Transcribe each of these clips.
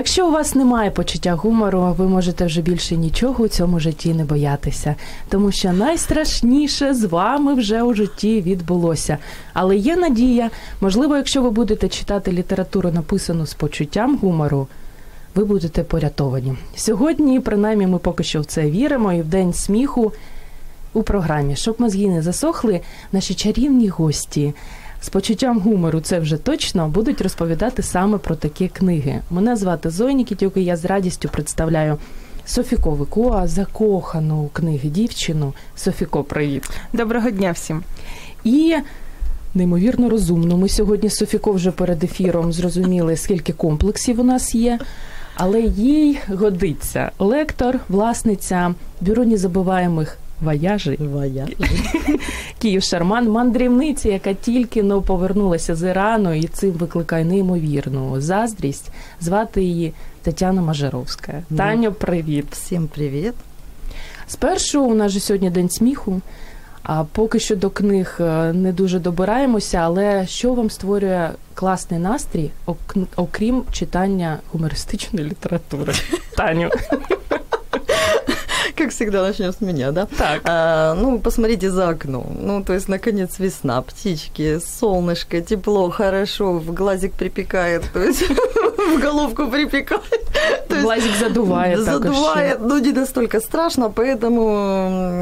Якщо у вас немає почуття гумору, ви можете вже більше нічого у цьому житті не боятися, тому що найстрашніше з вами вже у житті відбулося. Але є надія, можливо, якщо ви будете читати літературу, написану з почуттям гумору, ви будете порятовані. Сьогодні, принаймні, ми поки що в це віримо, і в день сміху у програмі, щоб мозги не засохли, наші чарівні гості з почуттям гумору, це вже точно будуть розповідати саме про такі книги. Мене звати Зоя Нікітюк, і я з радістю представляю Софіко Викуа, закохану у книги дівчину. Софіко, привіт. Доброго дня всім. І неймовірно розумно. Ми сьогодні з Софіко вже перед ефіром зрозуміли, скільки комплексів у нас є. Але їй годиться лектор, власниця бюро незабуваємих вояжі. Вояжі. Київ Шарман, мандрівниці, яка тільки но повернулася з Ірану, і цим викликає неймовірну заздрість. Звати її Тетяна Мажаровська. Ну. Таню, привіт. Всім привіт. Спершу у нас же сьогодні день сміху. А поки що до книг е, не дуже добираємося, але що вам створює класний настрій, окрім читання гумористичної літератури? Таню, Как всегда, начнем с меня, да? так. А, ну, посмотрите за окном. Ну, то есть, наконец, весна, птички, солнышко, тепло, хорошо, в глазик припекает, то есть в головку припекает. То есть, Глазик задуває також. ще. Задувает, ну не настолько страшно, поэтому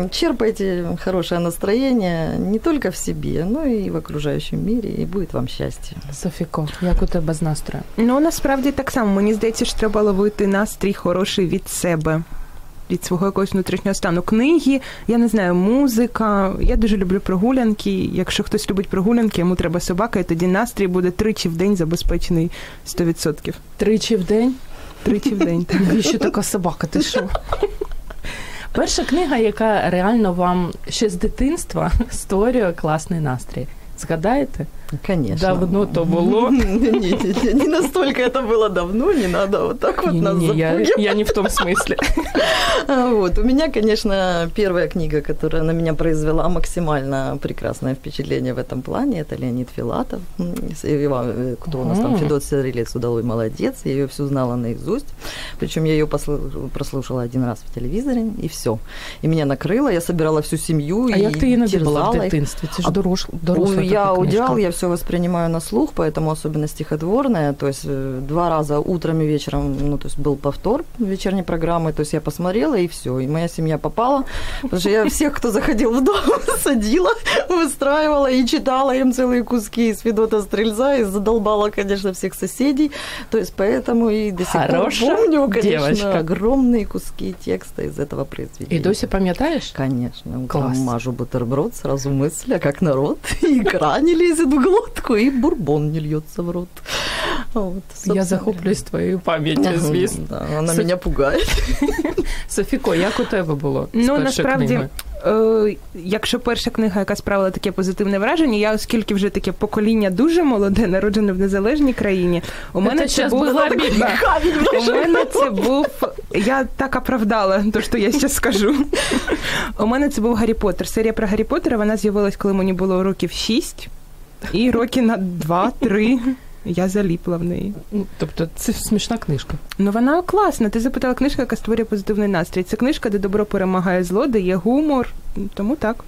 м, черпайте хорошее настроение не только в себе, но и в окружающем мире, и будет вам счастье. Софіко, як у тебе з настрою? Ну насправді так само. Мені здається, що треба ловити настрій хороший від себе. Від свого якогось внутрішнього стану книги, я не знаю, музика. Я дуже люблю прогулянки. Якщо хтось любить прогулянки, йому треба собака, і тоді настрій буде тричі в день забезпечений 100%. Тричі в день? Тричі в день. Навіщо така собака? Ти що? Перша книга, яка реально вам ще з дитинства створює класний настрій. Згадаєте? Конечно. Давно то було. Не, не, не, не настолько это было давно, не надо вот так вот нас Ні-ні, я, запугивать. я не в тому смислі. А, Вот. У меня, конечно, первая книга, которая на меня произвела максимально прекрасное впечатление в этом плане, это Леонид Филатов. М, с- Иван, э, кто у нас там, М. Федот Стрелец, удалой молодец. Я ее всю знала наизусть. Причем я ее послу- прослушала один раз в телевизоре, и все. И меня накрыло, я собирала всю семью А и як ти її не була терзала в их. дитинстві? Це ж А, дорож, Ну, доросла я така книжка. удирал, я все воспринимаю на слух, поэтому особенно стихотворное. То есть э, два раза утром и вечером, ну, то есть был повтор вечерней программы, то есть я посмотрела и все, и моя семья попала, потому что я всех, кто заходил в дом, садила, выстраивала и читала им целые куски из Федота Стрельца и задолбала, конечно, всех соседей. То есть поэтому и до сих Хорошая пор помню, конечно, девочка. огромные куски текста из этого произведения. І досі пам'ятаєш? Конечно. Утром Класс. мажу бутерброд, сразу мысль, а как народ. И икра не лезет в глотку, и бурбон не льется в рот. Вот, Я захоплююсь твоєю пам'яттю, звісно. Да, она Со- меня пугает. Софіко, як у тебе було? Ну, першою насправді, книгою? Е, якщо перша книга, яка справила таке позитивне враження, я оскільки вже таке покоління дуже молоде, народжене в незалежній країні, у мене Це це був. У мене це був. Я так оправдала те, що я зараз скажу. У мене це був Гаррі Поттер. Серія про Гаррі Поттера вона з'явилась, коли мені було років 6, і роки на 2-3 я заліпла в неї. Ну, Тобто це смішна книжка. Ну вона класна. Ти запитала книжка, яка створює позитивний настрій. Це книжка, де добро перемагає зло, де є гумор. Тому так.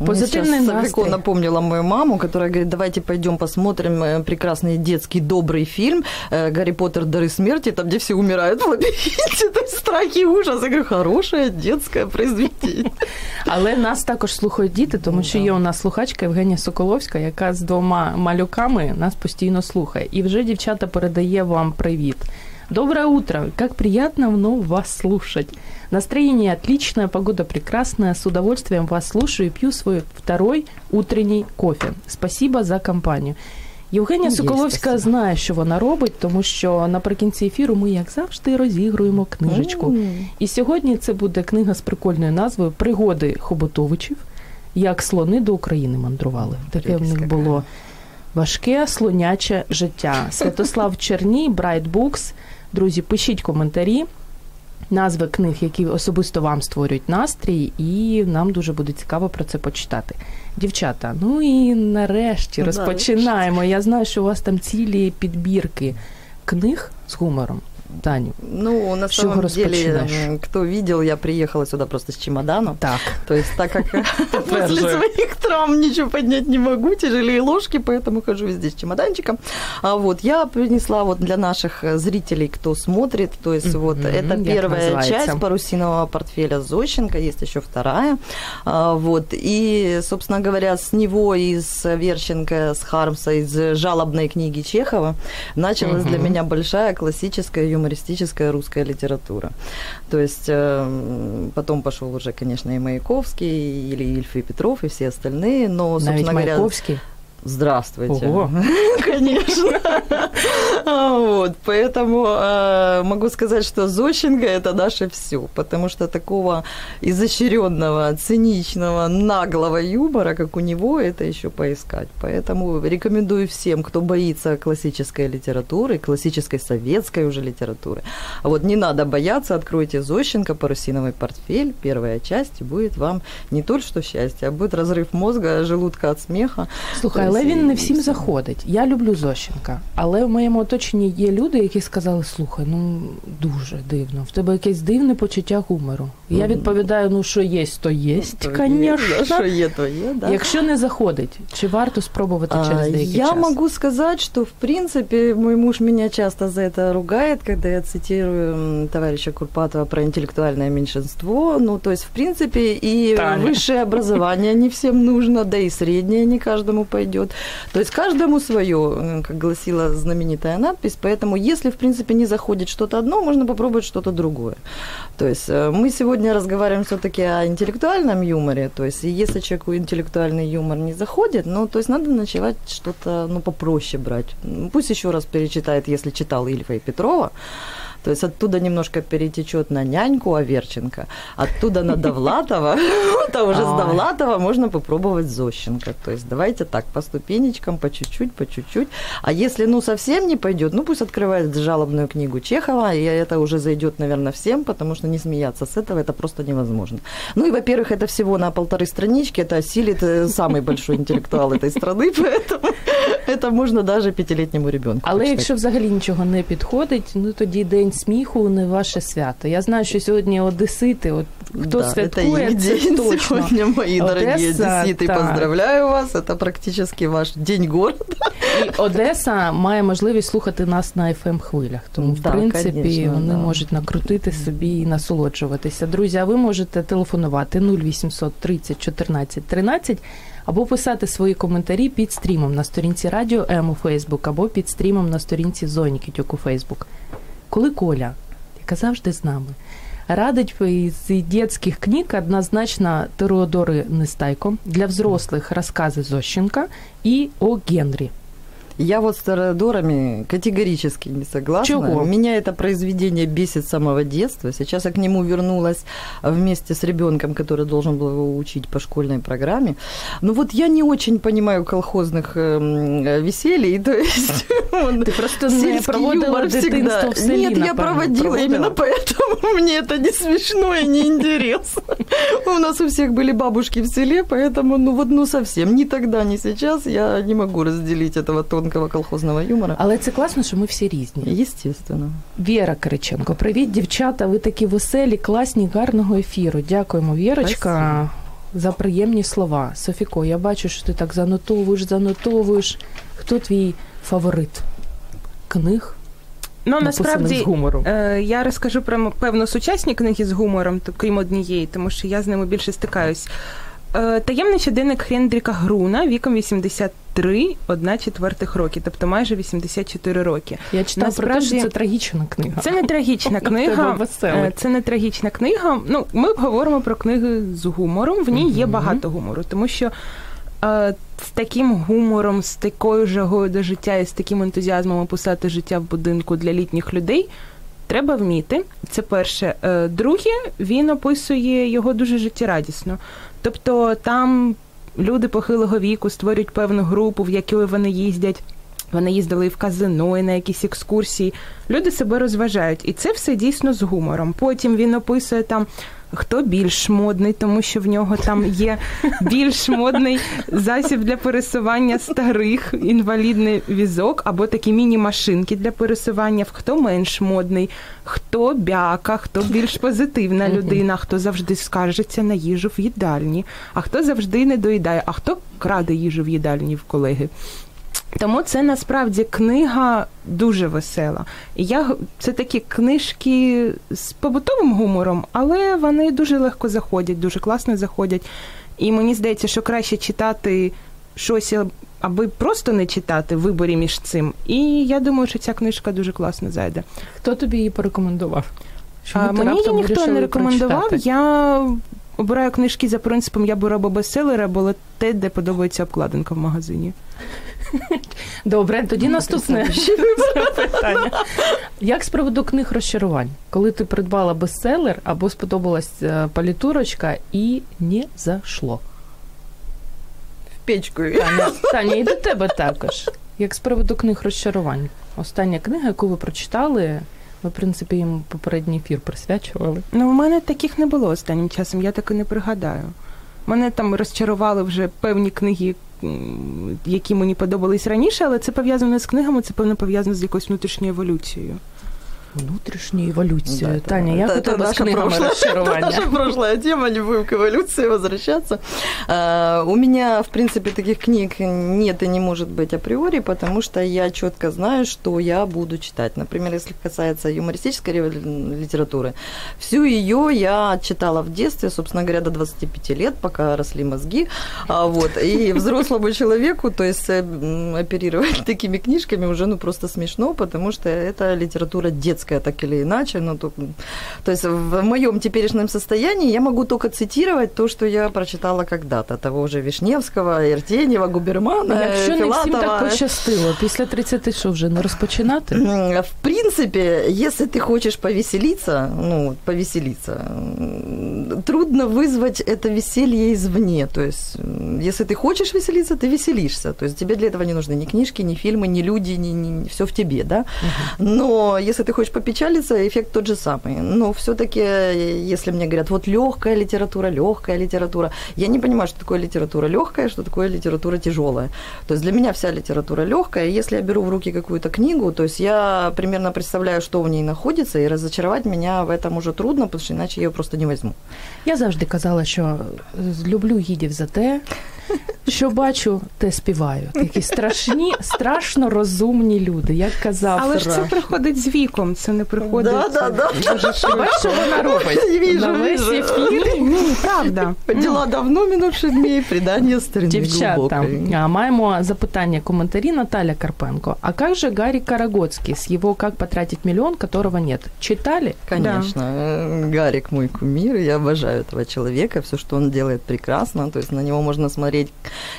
Мне Позитивный сейчас Савико настрой. напомнила мою маму, которая говорит, давайте пойдем посмотрим э, прекрасный детский добрый фильм э, «Гарри Поттер. Дары смерти», там, где все умирают в лабиринте, то есть страх и ужас. Я говорю, хорошее детское произведение. Але нас також слухають діти, тому що є у нас слухачка Євгенія Соколовська, яка з двома малюками нас постійно слухає. І вже дівчата передає вам привіт. Доброе утро. Как приятно вновь вас слушать. Настроение отличное, погода прекрасная. С удовольствием вас слушаю и пью свой второй утренний кофе. Спасибо за компанию. Євгенія Соколовська спасибо. знає, що вона робить, тому що наприкінці ефіру ми, як завжди, розігруємо книжечку. І сьогодні це буде книга з прикольною назвою Пригоди Хоботовичів, як слони до України мандрували. Таке в них було важке слоняче життя. Святослав Черній, Bright Books. Друзі, пишіть коментарі. Назви книг, які особисто вам створюють настрій, і нам дуже буде цікаво про це почитати. Дівчата, ну і нарешті Нарешті. розпочинаємо. Я знаю, що у вас там цілі підбірки книг з гумором. Таню, Ну, на С чего самом деле, кто видел, я приехала сюда просто с чемоданом. так. То есть так как после своих травм ничего поднять не могу, тяжелее ложки, поэтому хожу везде с чемоданчиком. А вот я принесла вот для наших э, зрителей, кто смотрит, то есть вот это первая часть парусинового портфеля Зощенко, есть еще вторая. А, Вот, и, собственно говоря, с него, из Верченко, с Хармса, из жалобной книги Чехова началась для меня большая классическая юмористическая русская литература. То есть э, потом пошел уже, конечно, и Маяковский, или Ильф и Петров, и все остальные, но, собственно говоря, Маяковський. Здравствуйте. Ого. Конечно. А, Вот, поэтому э, могу сказать, что Зощенко это наше все, потому что такого изощренного, циничного, наглого юмора, как у него, это еще поискать. Поэтому рекомендую всем, кто боится классической литературы, классической советской уже литературы. А вот не надо бояться, откройте Зощенко, парусиновый портфель, первая часть, и будет вам не только что счастье, а будет разрыв мозга, желудка от смеха. Слухай, але він не всім заходить. Я люблю Зощенка, але в моєму оточенні є люди, які сказали: слухай, ну дуже дивно, в тебе якесь дивне почуття гумору. Я відповідаю: ну що є, то є, звісно. є, то є, да. Якщо не заходить, чи варто спробувати через деякий Я час? могу сказать, что в принципе мой муж меня часто за это ругает, когда я цитирую м, товарища Курпатова про интеллектуальное меньшинство. Ну, то есть, в принципе, и Таня. высшее образование не всем нужно, да и среднее не каждому пойдет. То есть каждому свое, как гласила знаменитая надпись. Поэтому, если в принципе не заходит что-то одно, можно попробовать что-то другое. То есть э, мы сегодня разговариваем все-таки о интеллектуальном юморе. То есть если человеку интеллектуальный юмор не заходит, ну то есть надо начинать что-то ну попроще брать. Пусть еще раз перечитает, если читал Ильфа и Петрова. То есть оттуда немножко перетечет на няньку Аверченко, оттуда на Довлатова, а уже с. Довлатова можно попробовать Зощенко. То есть давайте так, по ступенечкам, по чуть-чуть, по чуть-чуть. А если ну совсем не пойдет, ну пусть открывает жалобную книгу Чехова, и это уже зайдет, наверное, всем, потому что не смеяться с этого это просто невозможно. Ну и, во-первых, это всего на полторы странички, это осилит э, самый большой интеллектуал этой страны, поэтому это можно даже пятилетнему ребенку. Але якщо взагалі нічого не підходить, ну тоді день сміху не ваше свято. Я знаю, що сьогодні одесити, от хто да, святкує, это их це день точно. сегодня, мои дорогие Одесса, одесситы, так. поздравляю вас, это практически ваш день города. І Одеса має можливість слухати нас на fm хвилях. Тому, в Да, принципі, конечно, вони да. можуть накрутити собі і насолоджуватися. Друзі, а ви можете телефонувати 0800 30 14 13 або писати свої коментарі під стрімом на сторінці Радіо М у Фейсбук, або під стрімом на сторінці Зоні Кітюк у Фейсбук. Коли Коля, яка завжди з нами, радить з дитячих книг однозначно Теодори Нестайко для взрослих розкази Зощенка і о Генрі. Я вот с Торадорами категорически не согласна. Чего? Меня это произведение бесит с самого детства. Сейчас я к нему вернулась вместе с ребенком, который должен был его учить по школьной программе. Но вот я не очень понимаю колхозных эм, веселий. То есть Ти просто не Сельский проводила всегда. Нет, я проводила, именно поэтому мне это не смешно и не интересно. У нас у всех были бабушки в селе, поэтому, ну вот, ну совсем, ни тогда, ни сейчас я не могу разделить этого тонкого колхозного юмора. Але це класно, що ми всі різні. Естественно. Віра Кириченко, привіт, дівчата. Ви такі веселі, класні, гарного ефіру. Дякуємо, Вірочка, за приємні слова. Софіко, я бачу, що ти так занотовуєш, занотовуєш. Хто твій фаворит книг, Ну, насправді, з гумором? Е, Я розкажу про певно сучасні книги з гумором, то- крім однієї, тому що я з ними більше стикаюсь. Е, Таємний щоденник Хендріка Груна віком 83, 1 четвертих роки, тобто майже 84 роки. Я читала про те, що це трагічна книга. Це не трагічна книга. Е, Це не трагічна книга. Ну, ми говоримо про книги з гумором. В ній є багато гумору, тому що е, з таким гумором, з такою жагою до життя і з таким ентузіазмом описати життя в будинку для літніх людей. Треба вміти. Це перше. Друге, він описує його дуже життєрадісно. Тобто там люди похилого віку створюють певну групу, в яку вони їздять. Вони їздили в казино, і на якісь екскурсії. Люди себе розважають. І це все дійсно з гумором. Потім він описує там. Хто більш модний, тому що в нього там є більш модний засіб для пересування старих, інвалідний візок або такі міні-машинки для пересування. Хто менш модний, хто бяка, хто більш позитивна людина, хто завжди скаржиться на їжу в їдальні, а хто завжди не доїдає, а хто краде їжу в їдальні в колеги. Тому це насправді книга дуже весела. І я це такі книжки з побутовим гумором, але вони дуже легко заходять, дуже класно заходять. І мені здається, що краще читати щось, аби просто не читати в виборі між цим. І я думаю, що ця книжка дуже класно зайде. Хто тобі її порекомендував? Чому А, ти мені її ніхто не рекомендував. прочитати? Я обираю книжки за принципом я беру або бестселери, або те, де подобається обкладинка в магазині. Добре, тоді наступне питання. Як з приводу книг розчарувань? Коли ти придбала бестселер або сподобалась е, палітурочка і не зашло? В печку. Таня, Таня, і до тебе також. Як з приводу книг розчарувань? Остання книга, яку ви прочитали, ви, в принципі, їм попередній ефір присвячували. Ну, у мене таких не було останнім часом, я так і не пригадаю. Мене там розчарували вже певні книги, які мені подобались раніше, але це пов'язано з книгами, це певно пов'язано з якоюсь внутрішньою еволюцією. Внутрішньою еволюцією. Да, Таня, як это- у тебе это з наша книгами прошлая- розчарування? Наша прошлая тема, не будем к эволюции возвращаться. А, У меня, в принципе, таких книг нет и не может быть априори, потому что я четко знаю, что я буду читать. Например, если касается юмористической ре- литературы, всю ее я читала в детстве, собственно говоря, до 25 лет, пока росли мозги. А, Вот. И взрослому человеку, то есть э, м, оперировать такими книжками уже ну просто смешно, потому что это литература детская, так или иначе. Ну, то, то есть в моем теперешнем состоянии я могу только цитировать то, что я прочитала когда-то. Того же Вишневского, Артеньева, Губермана, Якщо не всім так пощастило, після 30 що вже не розпочинати? В принципе, если ты хочешь повеселиться, ну, повеселиться, трудно вызвать это веселье извне. То есть, если ты хочешь веселиться, ты веселишься. То есть тебе для этого не нужны ни книжки, ни фильмы, ни люди, ни, ни, все в тебе, да. Но если ты хочешь попечалиться, эффект тот же самый. Но все-таки, если мне говорят, вот легкая литература, легкая литература, я не понимаю, что такое литература легкая, что такое литература тяжелая. То есть для меня вся литература легкая. Если я беру в руки какую-то книгу, то есть я примерно представляю, что в ней находится, и разочаровать меня в этом уже трудно, потому что иначе я ее просто не возьму. Я завжди казала, що люблю гідів за те, що бачу, те співаю. Такі страшні, страшно розумні люди, як казав. Але ж це Тарас. приходить з віком, це не приходить. Да, да, да. Дуже швидко. Бачиш, що вона робить? Вижу, На весь вижу. ефір. Ні, правда. Дела давно минувших дней, предание старины Дівчата, глубокой. а, маємо запитання, коментарі Наталя Карпенко. А как же Гарри Карагоцкий с его «Как потратить миллион», которого нет? Читали? Конечно, э, Гарик мой кумир, я обожаю этого человека, все, что он делает прекрасно, то есть на него можно смотреть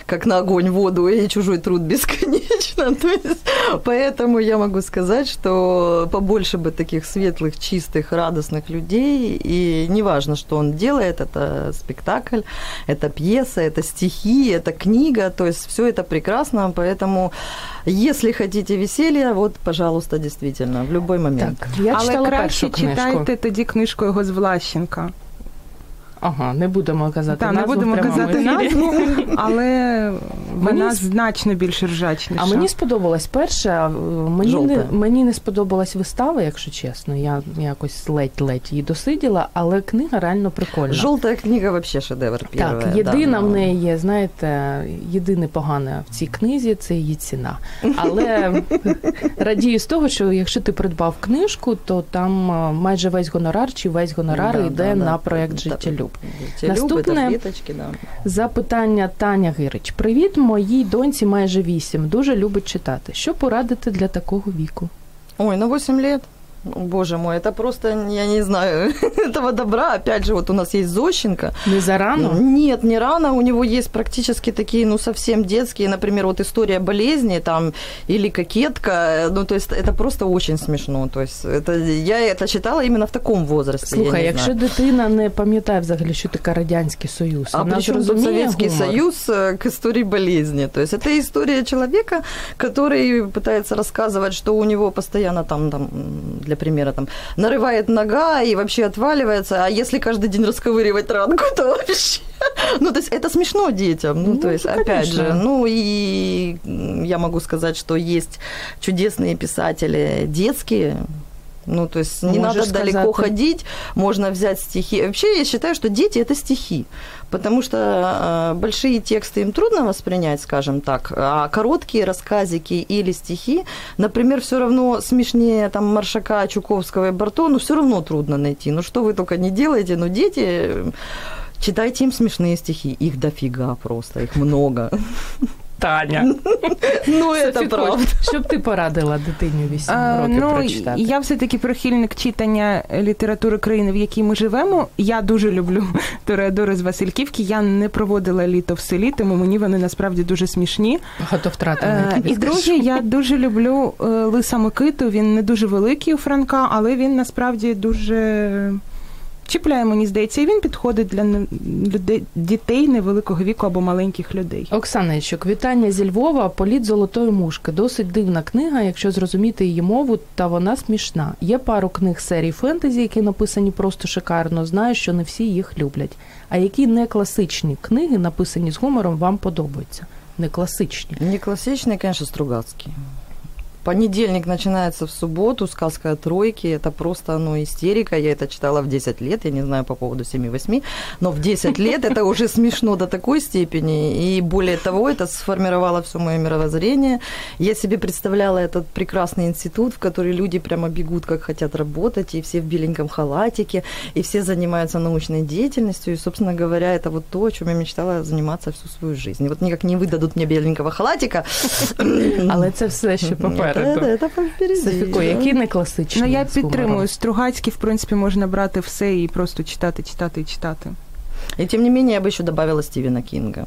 как на огонь, воду и чужой труд бесконечно, то есть поэтому я могу сказать, что побольше бы таких светлых, чистых, радостных людей, и неважно, что он делает, это спектакль, это пьеса, это стихи, это книга, то есть все это прекрасно, поэтому если хотите веселья, вот, пожалуйста, действительно, в любой момент. Так, я Але читала краще першу книжку. читайте тоді книжку його з Влащенка. Ага, не будемо казати Так, не назву будемо в прямому казати ефірі. назву, але Вона Мені значно більш ржачніша. А мені сподобалась перша. Мені не, мені не сподобалась вистава, якщо чесно. Я якось ледь-ледь її досиділа, але книга реально прикольна. Желтая книга вообще шедевр первая. Так, єдина да, в но- неї є, знаєте, єдине погане в цій книзі це її ціна. Але радію з того, що якщо ти придбав книжку, то там майже весь гонорар чи весь гонорар Да, йде да, на да. проект Да. Життєлюб. Життєлюб, Наступне- таблеточки, да. Запитання Таня Гирич. Привіт, моїй доньці майже вісім. Дуже любить читати. Що порадити для такого віку? Ой, на 8 лет. Ну, Боже мой, это просто, я не знаю, этого добра. Опять же, вот у нас есть Зощенко. Не зарано? Нет, не рано. У него есть практически такие, ну, совсем детские. Например, вот история болезни там или кокетка. Ну, то есть это просто очень смешно. То есть это, я это читала именно в таком возрасте. я Слухай, не якщо знаю. дитина не пам'ятає взагалі, що таке Радянський Союз, А вона причем тут зрозуміє Советский гумор? Союз э, к истории болезни. То есть это история человека, который пытается рассказывать, что у него постоянно там, там м, для примера, там нарывает нога и вообще отваливается. А если каждый день расковыривать ранку, то вообще... Ну, то есть это смешно детям. Ну, Ну, то есть, это опять конечно. же, ну и я могу сказать, что есть чудесные писатели детские, ну, то есть не Можешь надо далеко сказать, ходить, можно взять стихи. Вообще, я считаю, что дети – это стихи, потому что э, большие тексты им трудно воспринять, скажем так, а короткие рассказики или стихи, например, все равно смешнее там Маршака, Чуковского и Барто, ну, все равно трудно найти. Ну, что вы только не делаете, но дети, э, читайте им смешные стихи, их дофига просто, их много. Таня. Ну, это Софі, правда. Що б ти порадила дитині 8 років ну, прочитати? я все-таки прихильник читання літератури країни, в якій ми живемо. Я дуже люблю Тореадори з Васильківки. Я не проводила літо в селі, тому мені вони насправді дуже смішні. Багато втратила. Е, і друге, я дуже люблю е, Лиса Микиту. Він не дуже великий у Франка, але він насправді дуже чіпляє, мені здається, і він підходить для не- людей, дітей невеликого віку або маленьких людей. Оксана Іщук, вітання зі Львова, політ золотої мушки. Досить дивна книга, якщо зрозуміти її мову, та вона смішна. Є пару книг серії фентезі, які написані просто шикарно. Знаю, що не всі їх люблять. А які не класичні книги, написані з гумором, вам подобаються? Не класичні. Не классичный, конечно, Стругацкий. Понедельник начинается в субботу, сказка о тройке, это просто, ну, истерика, я это читала в 10 лет, я не знаю по поводу 7-8, но в 10 лет это уже смешно до такой степени, и более того, это сформировало все мое мировоззрение, я себе представляла этот прекрасный институт, в который люди прямо бегут, как хотят работать, и все в беленьком халатике, и все занимаются научной деятельностью, и, собственно говоря, это вот то, о чем я мечтала заниматься всю свою жизнь. И вот никак не выдадут мне беленького халатика, Але це все ще попереду. Это, это попереди. Софіко, які не класичні? Ну, я з гумором? підтримую Стругацький, в принципі, можна брати все і просто читати, читати і читати. И тем не менее, я бы еще добавила Стивена Кинга.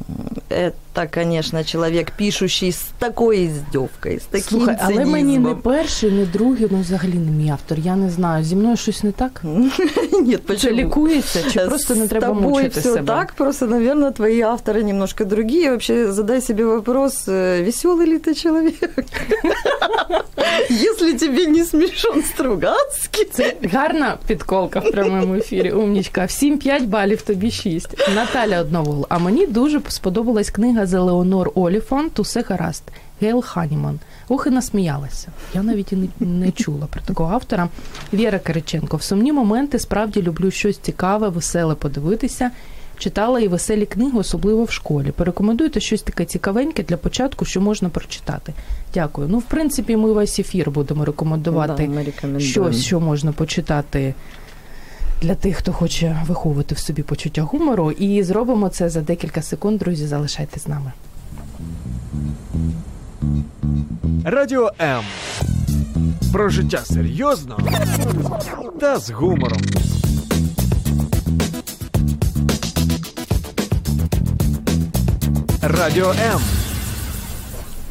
Это, конечно, человек, пишущий с такой издевкой, с таким Слухай, але цинизмом. мені не перший, не другий, ну взагалі не мій автор. Я не знаю. Зі мною щось не так? Нет, Чи почему? лікується, чи просто не С треба тобой мучити все себе? так, просто, наверное, твои авторы немножко другие. Вообще, задай себе вопрос, веселый ли ты человек? Если тебе не смешон Стругацкий. Це гарна підколка в прямому ефірі. Умнічка. Всім 5 балів, тобі 6. Наталя Одновол. А мені дуже сподобалась книга з Елеонор Оліфант Усе гаразд. Гейл Ханіман. Ох, і насміялася. Я навіть і не, не чула про такого автора. Віра Кириченко. В сумні моменти справді люблю щось цікаве, веселе подивитися. Читала і веселі книги, особливо в школі. Порекомендуйте щось таке цікавеньке для початку, що можна прочитати. Дякую. Ну, в принципі, ми весь ефір будемо рекомендувати Да, щось, що можна почитати для тих, хто хоче виховувати в собі почуття гумору. І зробимо це за декілька секунд. Друзі, залишайтесь з нами. Радіо М. Про життя серйозно та з гумором. Радіо М.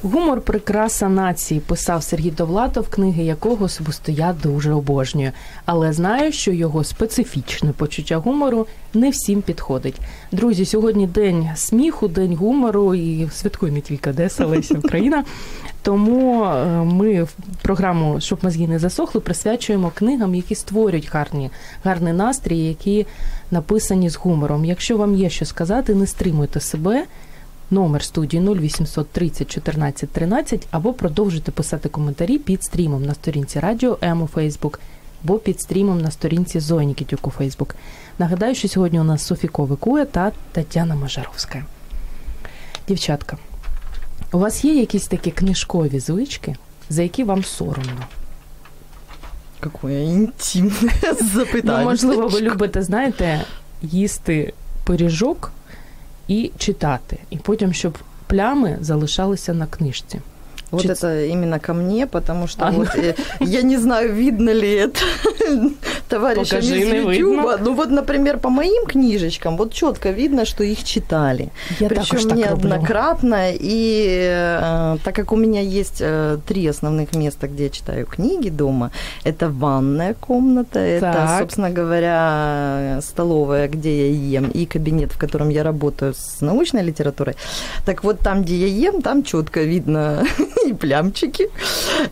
Гумор прикраса нації, писав Сергій Довлатов, книги якого особисто я дуже обожнюю. Але знаю, що його специфічне почуття гумору не всім підходить. Друзі, сьогодні день сміху, день гумору і святкує тільки Одеса, Леся Україна. Тому е, ми в програму Щоб мозги не засохли, присвячуємо книгам, які створюють гарні, гарний настрій, які написані з гумором. Якщо вам є що сказати, не стримуйте себе. Номер студії 0800 30 14 13 або продовжуйте писати коментарі під стрімом на сторінці Радіо М у Фейсбук або під стрімом на сторінці Зої Нікітюк у Фейсбук. Нагадаю, що сьогодні у нас Софіко Викуя та Тетяна Мажаровська. Дівчатка, у вас є якісь такі книжкові звички, за які вам соромно? Какое інтимне запитання. Ну, можливо, ви любите, знаєте, їсти пиріжок і читати, і потім, щоб плями залишалися на книжці. Вот Чуть- это именно ко мне, потому что А, вот, э, я не знаю, видно ли это товарищам Покажи, из Ютуба. Ну вот, например, по моим книжечкам вот четко видно, что их читали. Я Причем так неоднократно. И э, так как у меня есть э, три основных места, где я читаю книги дома, это ванная комната, это, собственно говоря, столовая, где я ем, и кабинет, в котором я работаю с научной литературой. Так вот, там, где я ем, там четко видно и плямчики,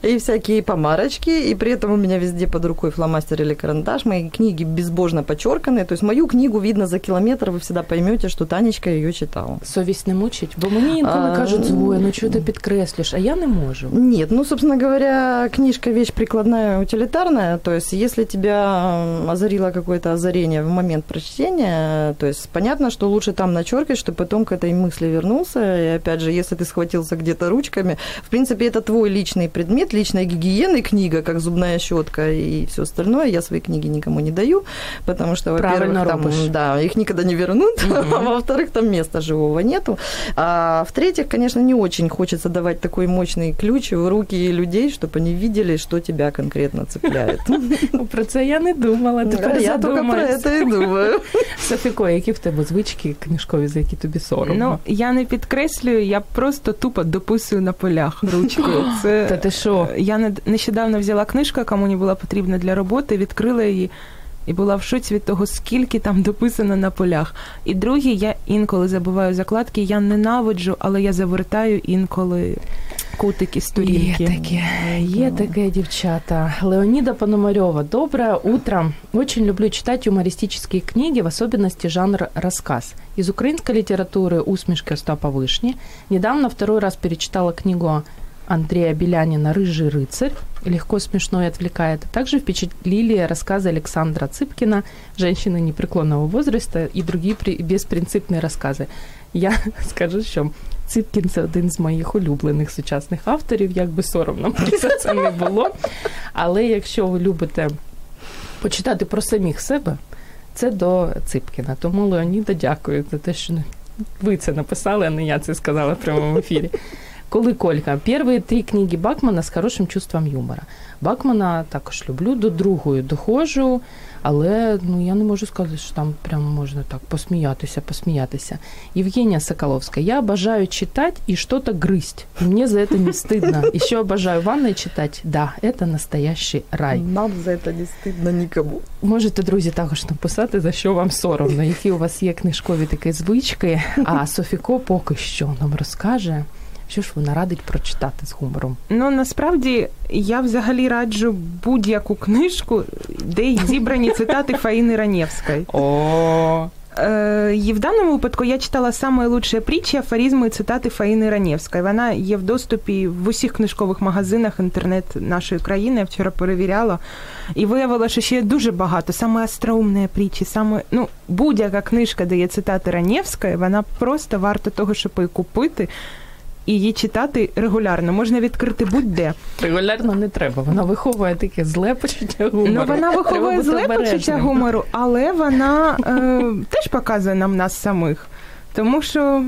и всякие помарочки, и при этом у меня везде под рукой фломастер или карандаш. Мои книги безбожно подчерканы. То есть мою книгу видно за километр, вы всегда поймете, что Танечка ее читала. Совість не мучить, бо мені інколи А, кажуть, Зоя, ну чого ти підкреслюєш, а я не можу. Нет, ну, собственно говоря, книжка вещь прикладная, утилитарная. То есть, если тебя м, озарило какое-то озарение в момент прочтения, то есть понятно, что лучше там начеркать, чтобы потом к этой мысли вернулся. И опять же, если ты схватился где-то ручками, в принципе, это твой личный предмет, личная гигиена, книга, как зубная щетка и все остальное. Я свои книги никому не даю, потому что, Правильно во-первых, там, робишь. да, их никогда не вернут, Мгм. а во-вторых, там места живого нету. А в-третьих, конечно, не очень хочется давать такой мощный ключ в руки людей, чтобы они видели, что тебя конкретно цепляет. Ну, Про це я не думала. Тепер А Я только про задумаюсь. это и думаю. Софіко, які в тебе звички книжкові, за які тобі соромно? Ну, я не підкреслюю, я просто тупо дописую на полях ручкою. Це Та ти що? Я нед- нещодавно взяла книжку, яка мені була потрібна для роботи, відкрила її і була в шоці від того, скільки там дописано на полях. І друге, я інколи забуваю закладки, я ненавиджу, але я завертаю інколи кутики сторінки. Є таке, є таке, дівчата. Леонида Пономарёва. Доброе утро. Очень люблю читать юмористические книги, в особенности жанр рассказ. Из украинской литературы «Усмешки Остапа Вышни». Недавно второй раз перечитала книгу Андрея Белянина «Рыжий рыцарь». Легко, смешно и отвлекает. Также впечатлили рассказы Александра Цыпкина «Женщины непреклонного возраста» и другие при- беспринципные рассказы. Я скажу, що Ципкін це один з моїх улюблених сучасних авторів, як би соромно мені за це не було. Але якщо ви любите почитати про самих себе, це до Ципкіна. Тому Леоніда дякую за те, що ви це написали, а не я це сказала в прямому ефірі. Коли Колька, перші три книги Бакмана з хорошим чувством юмора. Бакмана також люблю, до другої доходжу, але ну я не можу сказати, що там прямо можна так посміятися, посміятися. Евгения Соколовская. Я обожаю читать и что-то грызть. И мне за это не стыдно. Еще обожаю ванной читать. Да, это настоящий рай. Нам за это не стыдно никому. Можете, друзі, також написати, за що вам соромно, які у вас є книжкові такі звички. А Софіко поки що нам розкаже, що ж вона радить прочитати з гумором. Ну насправді я взагалі раджу будь-яку книжку, де зібрані цитати Фаїни Ранєвської. О, Е, І в даному випадку я читала саме лучші притчі, афоризми і цитати Фаїни Ранєвської. Вона є в доступі в усіх книжкових магазинах інтернет нашої країни. Я вчора перевіряла і виявила, що ще є дуже багато. Саме остроумні притчі, саме ну будь-яка книжка, де є цитати Ранєвської, вона просто варта того, щоб її купити. І її читати регулярно можна відкрити будь-де. регулярно не треба. Вона виховує таке зле почуття гумору. Ну вона виховує зле почуття гумору, але вона е, теж показує нам нас самих. Тому що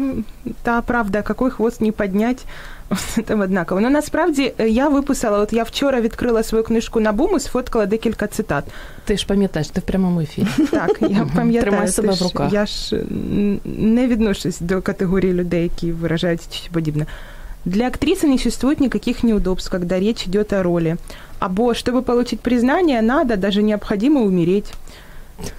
та правда, який хвост не піднять, там однаково. Ну насправді е, я виписала, от я вчора відкрила свою книжку на бум і сфоткала декілька цитат. Ти ж пам'ятаєш, ти в прямому ефірі. Так, я пам'ятаю, Тримай ти себе в ж- руках. Я ж м, не відношусь до категорії людей, які виражають щось подібне. Для актрисы не существует никаких неудобств, когда речь идет о роли. Або, чтобы получить признание, надо, даже необходимо умереть.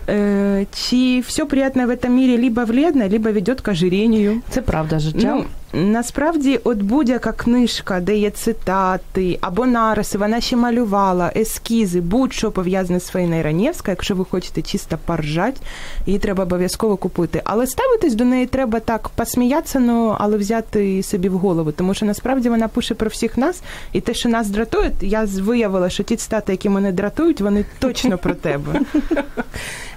Э, чи все приятное в этом мире либо вредно, либо ведет к ожирению. Це правда життя. Ну, Насправді, от будь-яка книжка, де є цитати або нариси, вона ще малювала, ескізи, будь-що пов'язане з Фейною Ранєвська, якщо ви хочете чисто поржать, її треба обов'язково купити. Але ставитись до неї треба так посміятися, ну, але взяти собі в голову, тому що насправді вона пише про всіх нас, і те, що нас дратує, я виявила, що ті цитати, які мене дратують, вони точно про тебе.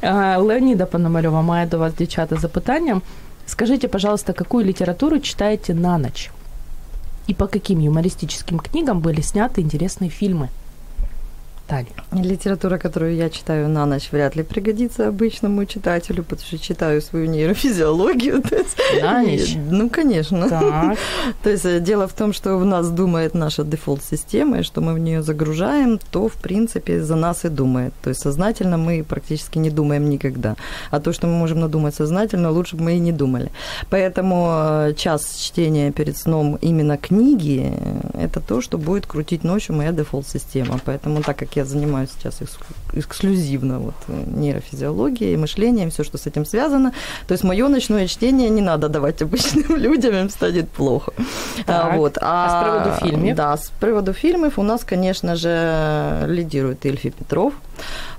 Е, Леоніда Пономарьова має до вас, дівчата, запитання. Скажите, пожалуйста, какую литературу читаете на ночь? И по каким юмористическим книгам были сняты интересные фильмы? Таня. Литература, которую я читаю на ночь, вряд ли пригодится обычному читателю, потому что читаю свою нейрофизиологию. На ночь? Ну, конечно. Так. То есть э, дело в том, что в нас думает наша дефолт-система, и что мы в нее загружаем, то, в принципе, за нас и думает. То есть сознательно мы практически не думаем никогда. А то, что мы можем надумать сознательно, лучше бы мы и не думали. Поэтому э, час чтения перед сном именно книги – это то, что будет крутить ночью моя дефолт-система. Поэтому так как я занимаюсь сейчас экск- эксклюзивно вот, э, нейрофизиологией, мышлением, все, что с этим связано, то есть мое ночное чтение не надо давать обычным людям, им станет плохо. Так. А, вот. А с приводу фильмов? Да, с приводу фильмов у нас, конечно же, лидирует Ильфи Петров,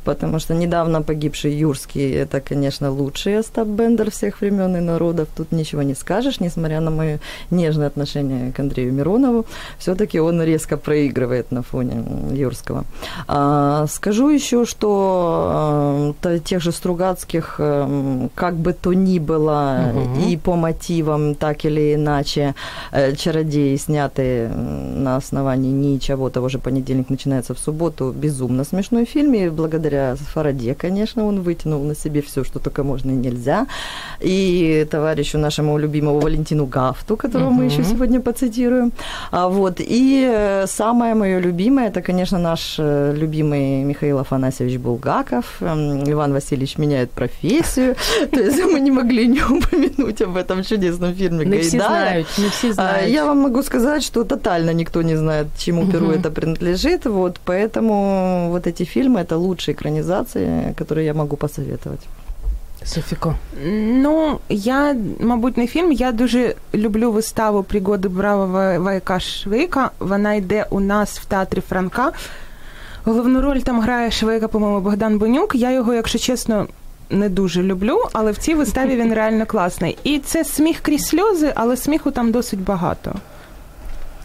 потому что недавно погибший Юрский – это, конечно, лучший Остап Бендер всех времен и народов. Тут ничего не скажешь, несмотря на мое нежное отношение к Андрею Миронову. Все-таки он резко проигрывает на фоне Юрского. А, скажу еще, что а, тех же Стругацких, эм, как бы то ни было, Мгм. и по мотивам, так или иначе, э, «Чародеи», снятые м, на основании ничего, того же «Понедельник начинается в субботу», безумно смешной фильм, и благодаря Фараде, конечно, он вытянул на себе все, что только можно и нельзя. И товарищу нашему любимому Валентину Гафту, которого мы еще сегодня поцитируем. А, вот. И э, самое мое любимое, это, конечно, наш э, любимый Михаил Афанасьевич Булгаков. Эм, Иван Васильевич меняет профессию. То есть мы не могли не упомянуть об этом чудесном фильме Не Гайдая. знають, не всі А, знають. Я вам могу сказать, что тотально никто не знает, чему перу это принадлежит. Вот, поэтому вот эти фильмы – это лучшие экранизации, которые я могу посоветовать. Софіко. Ну, я, мабуть, не фільм. Я дуже люблю виставу Пригоди бравого Вайка Швейка. Вона йде у нас в театрі Франка. Головну роль там грає Швейка, по-моєму, Богдан Бонюк. Я його, якщо чесно, не дуже люблю, але в цій виставі він реально класний. І це сміх крізь сльози, але сміху там досить багато.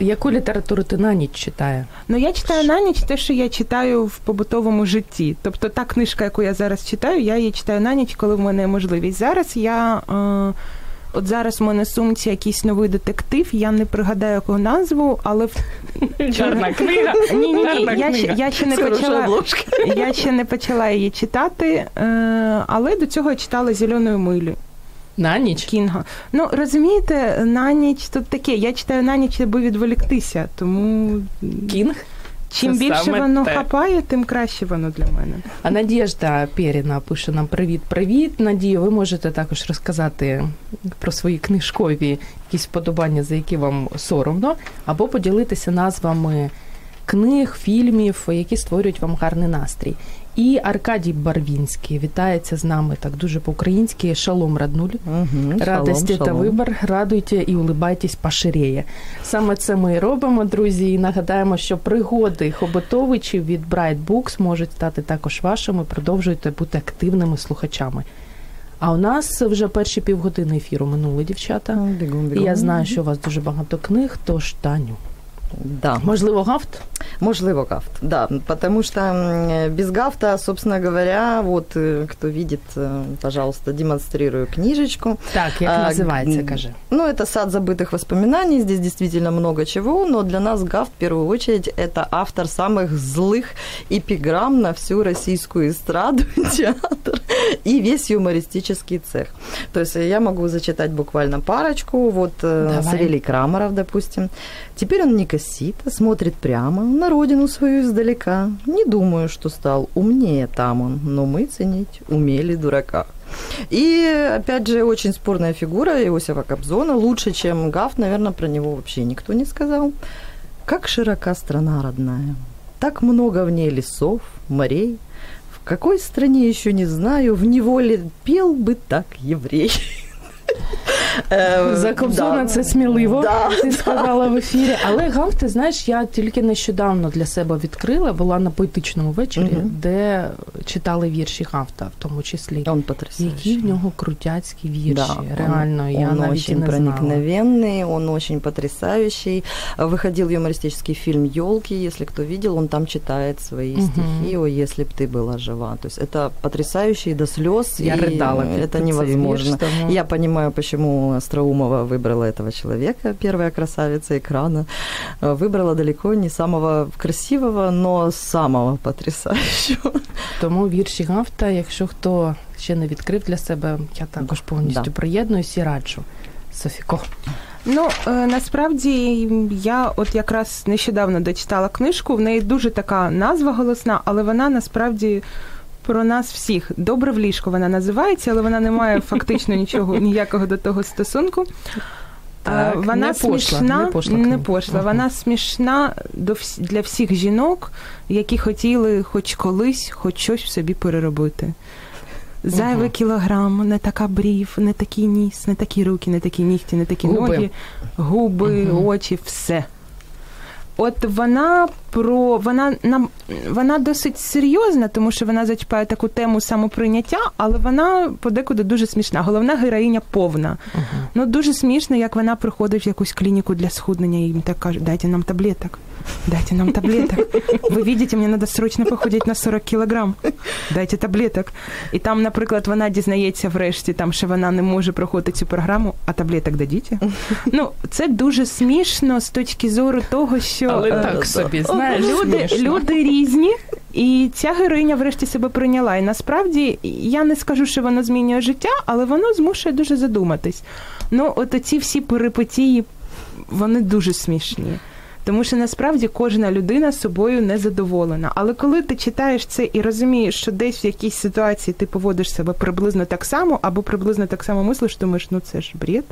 Яку літературу ти на ніч читає? Ну, я читаю на ніч те, що я читаю в побутовому житті. Тобто та книжка, яку я зараз читаю, я її читаю на ніч, коли в мене є можливість. Зараз я. Е, От зараз в мене сумці якийсь новий детектив, я не пригадаю яку назву, але в Чорна книга. ні, ні, ні, я, ще, я ще не почала. Я ще не почала її читати, е, але до цього я читала зеленою милю На ніч? Кінга. Ну розумієте, на ніч тут таке. Я читаю на ніч, аби відволіктися. Тому Кінг? чим Це більше воно те. хапає, тим краще воно для мене. А Надєжда Пєріна пише нам привіт-привіт. Надію, ви можете також розказати про свої книжкові якісь вподобання, за які вам соромно, або поділитися назвами книг, фільмів, які створюють вам гарний настрій. І Аркадій Барвінський вітається з нами так дуже по-українськи. Шалом раднуль. Мгм, Радості шалом, та вибір, радуйте і улибайтесь поширеє. Саме це ми і робимо, друзі. І нагадаємо, що пригоди хоботовичів від Bright Books можуть стати також вашими. Продовжуйте бути активними слухачами. А у нас вже перші півгодини ефіру минули, дівчата. Ну, бігом, І я знаю, що у вас дуже багато книг, тож Таню. Да. Можливо, гафт? Можливо, гафт, да, потому что без гафта, собственно говоря, вот э, кто видит, э, пожалуйста, демонстрирую книжечку. Так, як А, називається, м, каже. Ну, это сад забытых воспоминаний, здесь действительно много чего, но для нас гафт, в первую очередь, это автор самых злых эпиграмм на всю российскую эстраду, театр и весь юмористический цех. То есть я могу зачитать буквально парочку, вот э, Давай. Савелий Крамаров, допустим. Теперь он не косит, а смотрит прямо на родину свою издалека. Не думаю, что стал умнее там он, но мы ценить умели дурака. И, опять же, очень спорная фигура Иосифа Кобзона. Лучше, чем Гафт, наверное, про него вообще никто не сказал. Как широка страна родная. Так много в ней лесов, морей. В какой стране еще не знаю, в неволе пел бы так еврей. Е, За Кобзона да. це сміливо. Да. Ти сказала в ефірі. Але Гав, ти знаєш, я тільки нещодавно для себе відкрила, була на поетичному вечорі, Мгм. де читали вірші Гавта, в тому числі. Он потрясающий. Які в нього крутяцькі вірші. Да, Реально, он, я он навіть і очень не знала. проникновенный, он очень потрясающий. Выходил юмористический фильм «Елки», если кто видел, он там читает свои Мгм. стихи «О, если б ты была жива». То есть это потрясающе и до слез, Я и ридала. під это цей невозможно. вірш, тому- Я понимаю, почему Остроумова выбрала этого человека, первая красавица экрана. Э, Выбрала далеко не самого красивого, но самого потрясающего. Тому вірші Гавта, якщо хто ще не відкрив для себе, я також повністю Да. приєднуюсь і раджу. Софіко. Ну е, насправді я от якраз нещодавно дочитала книжку. В неї дуже така назва голосна, але вона насправді. про нас всіх добре в ліжку вона називається, але вона не має фактично нічого ніякого до того стосунку. Так, Е, вона не пошла, смішна, не пошла не пошла. Вона смішна до вс- для всіх жінок, які хотіли хоч колись, хоч щось в собі переробити. Зайвий Ага. кілограм, не така брів, не такий ніс, не такі руки, не такі нігті, не такі Губи. ноги, губи, Мгм. очі, все. От вона про вона нам вона досить серйозна, тому що вона зачіпає таку тему самоприйняття, але вона подекуди дуже смішна. Головна героїня повна. Ну дуже смішно, як вона приходить в якусь клініку для схуднення і їм так каже, дайте нам таблеток. Дайте нам таблеток. Ви бачите, мені треба срочно похудеть на 40 кілограм. Дайте таблеток. І там, наприклад, вона дізнається врешті, там, що вона не може проходити цю програму, а таблеток дадіть. Ну, це дуже смішно з точки зору того, що Але е, так собі, знаєш, люди, люди різні, і ця героїня врешті себе прийняла. І насправді я не скажу, що воно змінює життя, але воно змушує дуже задуматись. Ну, от оці всі перипетії, вони дуже смішні. Тому що насправді кожна людина собою не задоволена. Але коли ти читаєш це і розумієш, що десь в якійсь ситуації ти поводиш себе приблизно так само, або приблизно так само мислиш, думаєш, ну це ж бред,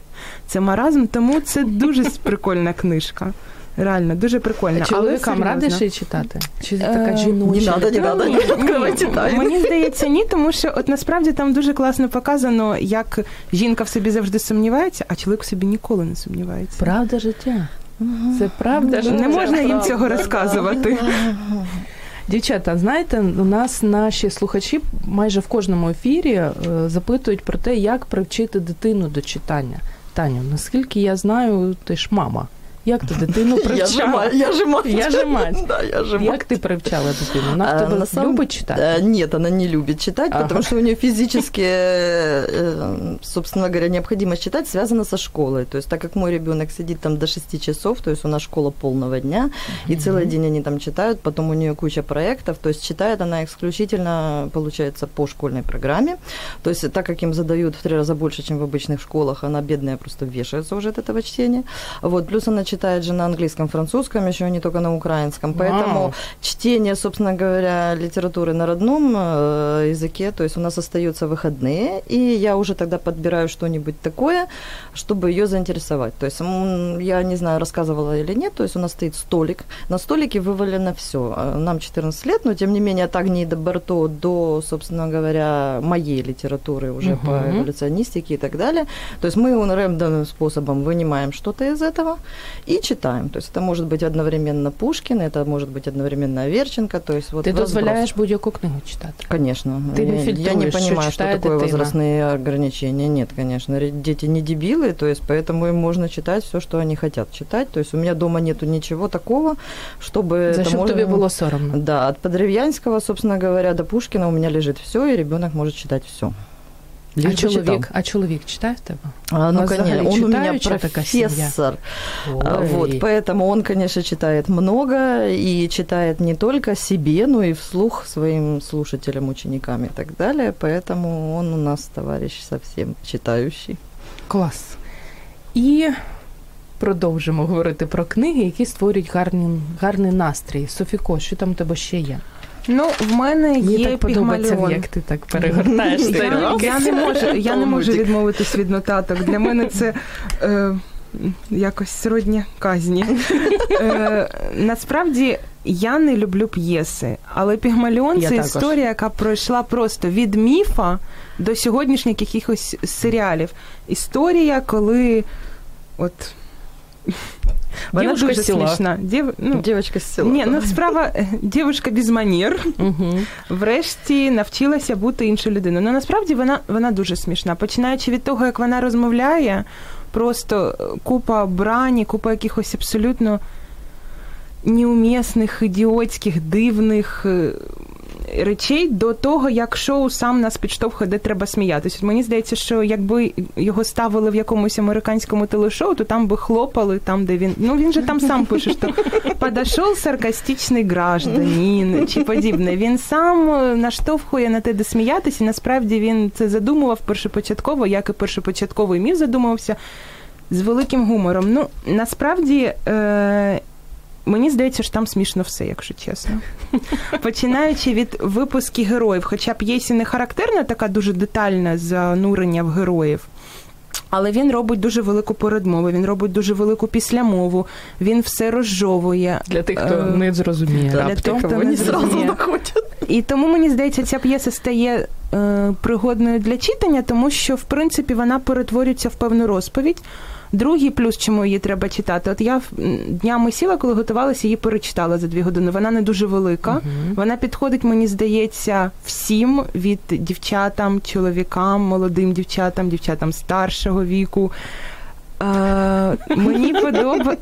це маразм, тому це дуже прикольна книжка. Реально, дуже прикольна. Чоловікам але радиш її читати? Чи це така жіноча? Не надо, не надо, Ні, не ні, відкривай, читай. Мені здається, ні, тому що от насправді там дуже класно показано, як жінка в собі завжди сумнівається, а чоловік в собі ніколи не сумнівається. Правда життя. Це правда життя. Не можна їм цього розказувати. Дівчата, знаєте, у нас наші слухачі майже в кожному ефірі е, запитують про те, як привчити дитину до читання. Таню, наскільки я знаю, ти ж мама. Як ти дитину Я привчала? я же мать. Я же мать. Да, я же мать. Як ти привчала дитину? Вона в тебе самом- любить читати? Э, Нет, она не любит читать, Ага. потому что у нее физически, э, собственно говоря, необходимость читать связана со школой. То есть так как мой ребенок сидит там до 6 часов, то есть у нас школа полного дня, и целый день они там читают, потом у нее куча проектов, то есть читает она исключительно, получается, по школьной программе. То есть так как им задают в три раза больше, чем в обычных школах, она бедная просто вешается уже от этого чтения. Вот, плюс она читает же на английском, французском, еще не только на украинском. Поэтому Вау. чтение, собственно говоря, литературы на родном э, языке, то есть у нас остаются выходные, и я уже тогда подбираю что-нибудь такое, чтобы ее заинтересовать. То есть я не знаю, рассказывала или нет, то есть у нас стоит столик, на столике вывалено все. Нам 14 лет, но тем не менее от Агнии до Барто до, собственно говоря, моей литературы уже по Мгм. эволюционистике и так далее. То есть мы рандомным способом вынимаем что-то из этого и читаем. То есть это может быть одновременно Пушкин, это может быть одновременно Аверченко, то есть вот Ти разброс. дозволяєш будь-яку книгу читати? Конечно. Ты не я, я не что понимаю, что, читает такое дитина. возрастные ограничения. Нет, конечно. Дети не дебилы, то есть поэтому им можно читать все, что они хотят читать. То есть у меня дома нету ничего такого, чтобы За это б можно- тобі було соромно? Да, от Подревьянского, собственно говоря, до Пушкина у меня лежит все, и ребенок может читать все. А чоловік, а чоловік читає в тебе? А, ну, вас конечно, взагалі он у меня читаюча така сім'я? профессор. А, Ой. Вот, поэтому он, конечно, читает много и читает не только себе, но и вслух своим слушателям, ученикам и так далее. Поэтому он у нас товарищ совсем читающий. Клас. І продовжимо говорити про книги, які створюють гарні, гарний настрій. Софіко, що там у тебе ще є? Ну, в мене Мені є так подобається, пігмаліон. як ти так перегортаєш Я, сторінки. я не можу, я не можу відмовитись від нотаток. Для мене це е, якось сродні казні. Е, Насправді я не люблю п'єси, але Пігмаліон це також. історія, яка пройшла просто від міфа до сьогоднішніх якихось серіалів. Історія, коли от. Вона Дівушка дуже села. смішна. Дів... Ну, Девочка з села. ні, ну справа е, дівчинка без манір. Угу. Врешті навчилася бути іншою людиною. Ну насправді вона, вона дуже смішна. Починаючи від того, як вона розмовляє, просто е, купа брані, купа якихось абсолютно неумісних, ідіотських, дивних. Речей до того, як шоу сам нас підштовхує, де треба сміятися. Мені здається, що якби його ставили в якомусь американському телешоу, то там би хлопали, там, де він. Ну він же там сам пише, що подошов саркастичний гражданин чи подібне. Він сам е, наштовхує на те, де сміятися. І насправді він це задумував першопочатково, як і першопочатковий міф задумувався з великим гумором. Ну, насправді. Е- Мені здається, що там смішно все, якщо чесно. Починаючи від випусків героїв, хоча п'єсі не характерна така дуже детальна занурення в героїв. Але він робить дуже велику передмову, він робить дуже велику післямову, він все розжовує. Для тих, хто Е, не зрозуміє. для того, хто не не зрозуміє. І тому мені здається, ця п'єса стає е, пригодною для читання, тому що в принципі вона перетворюється в певну розповідь. Другий плюс, чому її треба читати. От я днями сіла, коли готувалася, її перечитала за дві години. Вона не дуже велика. Мгм. Вона підходить, мені здається, всім від дівчатам, чоловікам, молодим дівчатам, дівчатам старшого віку. Мені, подоба...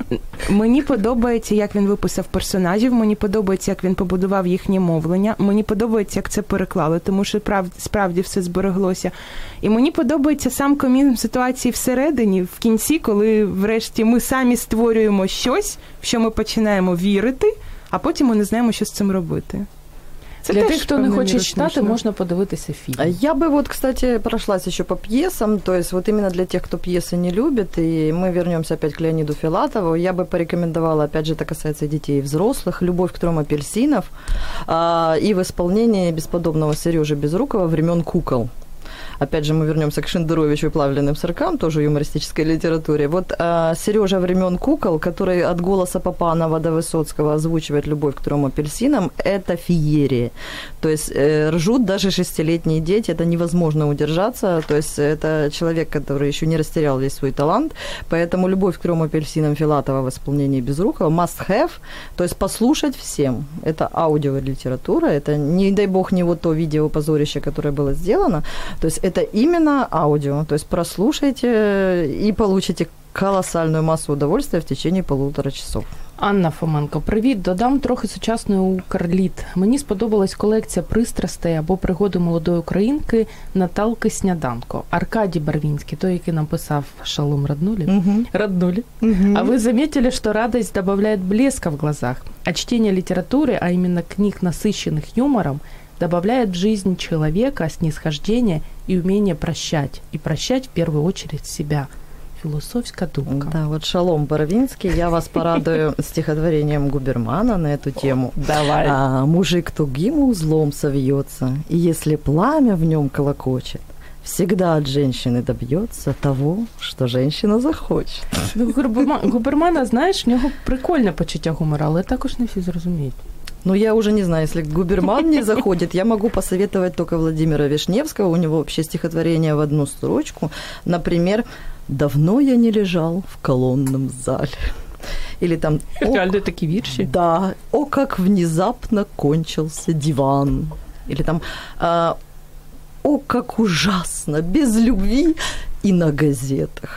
мені подобається, як він виписав персонажів, мені подобається, як він побудував їхнє мовлення. Мені подобається, як це переклали, тому що прав... справді все збереглося. І мені подобається сам комізм ситуації всередині, в кінці, коли врешті ми самі створюємо щось, в що ми починаємо вірити, а потім ми не знаємо, що з цим робити. Це Для теж тих, хто не певною хоче мірою читати, смішно. можна подивитися фільм. А Я бы вот, кстати, прошлась еще по пьесам, то есть вот именно для тех, кто пьесы не любит, и мы вернемся опять к Леониду Филатову, я бы порекомендовала, опять же, это касается и детей и взрослых, «Любовь к трем апельсинов» а, и в исполнении бесподобного Сережи Безрукова «Времен кукол». Опять же, мы вернемся к Шендеровичу и плавленным сыркам, тоже юмористической литературе. Вот а, Сережа времен кукол, который от голоса Папанова до Высоцкого озвучивает любовь к трем апельсинам, это феерия. То есть э, ржут даже шестилетние дети, это невозможно удержаться. То есть это человек, который еще не растерял весь свой талант. Поэтому любовь к трем апельсинам Филатова в исполнении Безрукова must have. То есть послушать всем. Это аудиолитература, это не дай бог не вот то видео позорище, которое было сделано. То есть это именно аудио. То есть прослушайте и получите колоссальную массу удовольствия в течение полутора часов. Анна Фоменко, привіт. Додам трохи сучасної укрліт. Мені сподобалась колекція пристрастей або пригоди молодої українки Наталки Сняданко. Аркадій Барвінський, той, який написав Шалом Раднулі. Раднули. А вы заметили, что радость добавляет блеска в глазах, а чтение литературы, а именно книг, насыщенных юмором, добавляет в жизнь человека снисхождение и умение прощать. И прощать в первую очередь себя. Философская думка. Да, вот Шалом Боровинский, я вас порадую стихотворением Губермана на эту тему. Давай. А, мужик тугим узлом совьется, и если пламя в нем колокочет, всегда от женщины добьется того, что женщина захочет. Ну, Губерма- Губермана, знаєш, в нього прикольне почуття гумора, але також не всі зрозуміють. Ну, я уже не знаю, если Губерман не заходит, я могу посоветовать только Владимира Вишневского. У него вообще стихотворение в одну строчку. Например, «Давно я не лежал в колонном зале». Или там «О, Реально такі вірші. Да, о, как внезапно кончился диван. Или там, а, о, как ужасно, без любви и на газетах.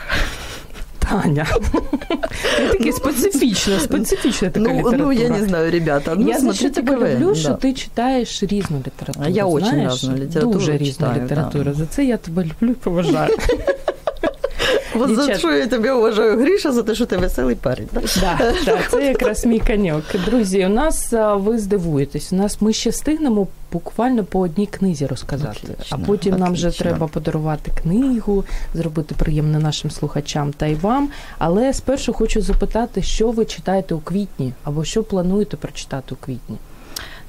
Таня. Це таке специфічно, специфічна така Ну, література. ну, я не знаю, ребята, ну, я за що тебе люблю, да. що ти читаєш різну літературу. А я очень різну літературу Дуже різну літературу. да. За це я тебе люблю і поважаю. Вот за що я тебе уважаю, Гриша, за те, що ти веселий парень. Да? Да, да, це якраз мій коньок. Друзі, у нас ви здивуєтесь. У нас ми ще встигнемо буквально по одній книзі розказати. Отлично, а потім нам вже треба подарувати книгу, зробити приємне нашим слухачам та й вам. Але спершу хочу запитати, що ви читаєте у квітні, або що плануєте прочитати у квітні.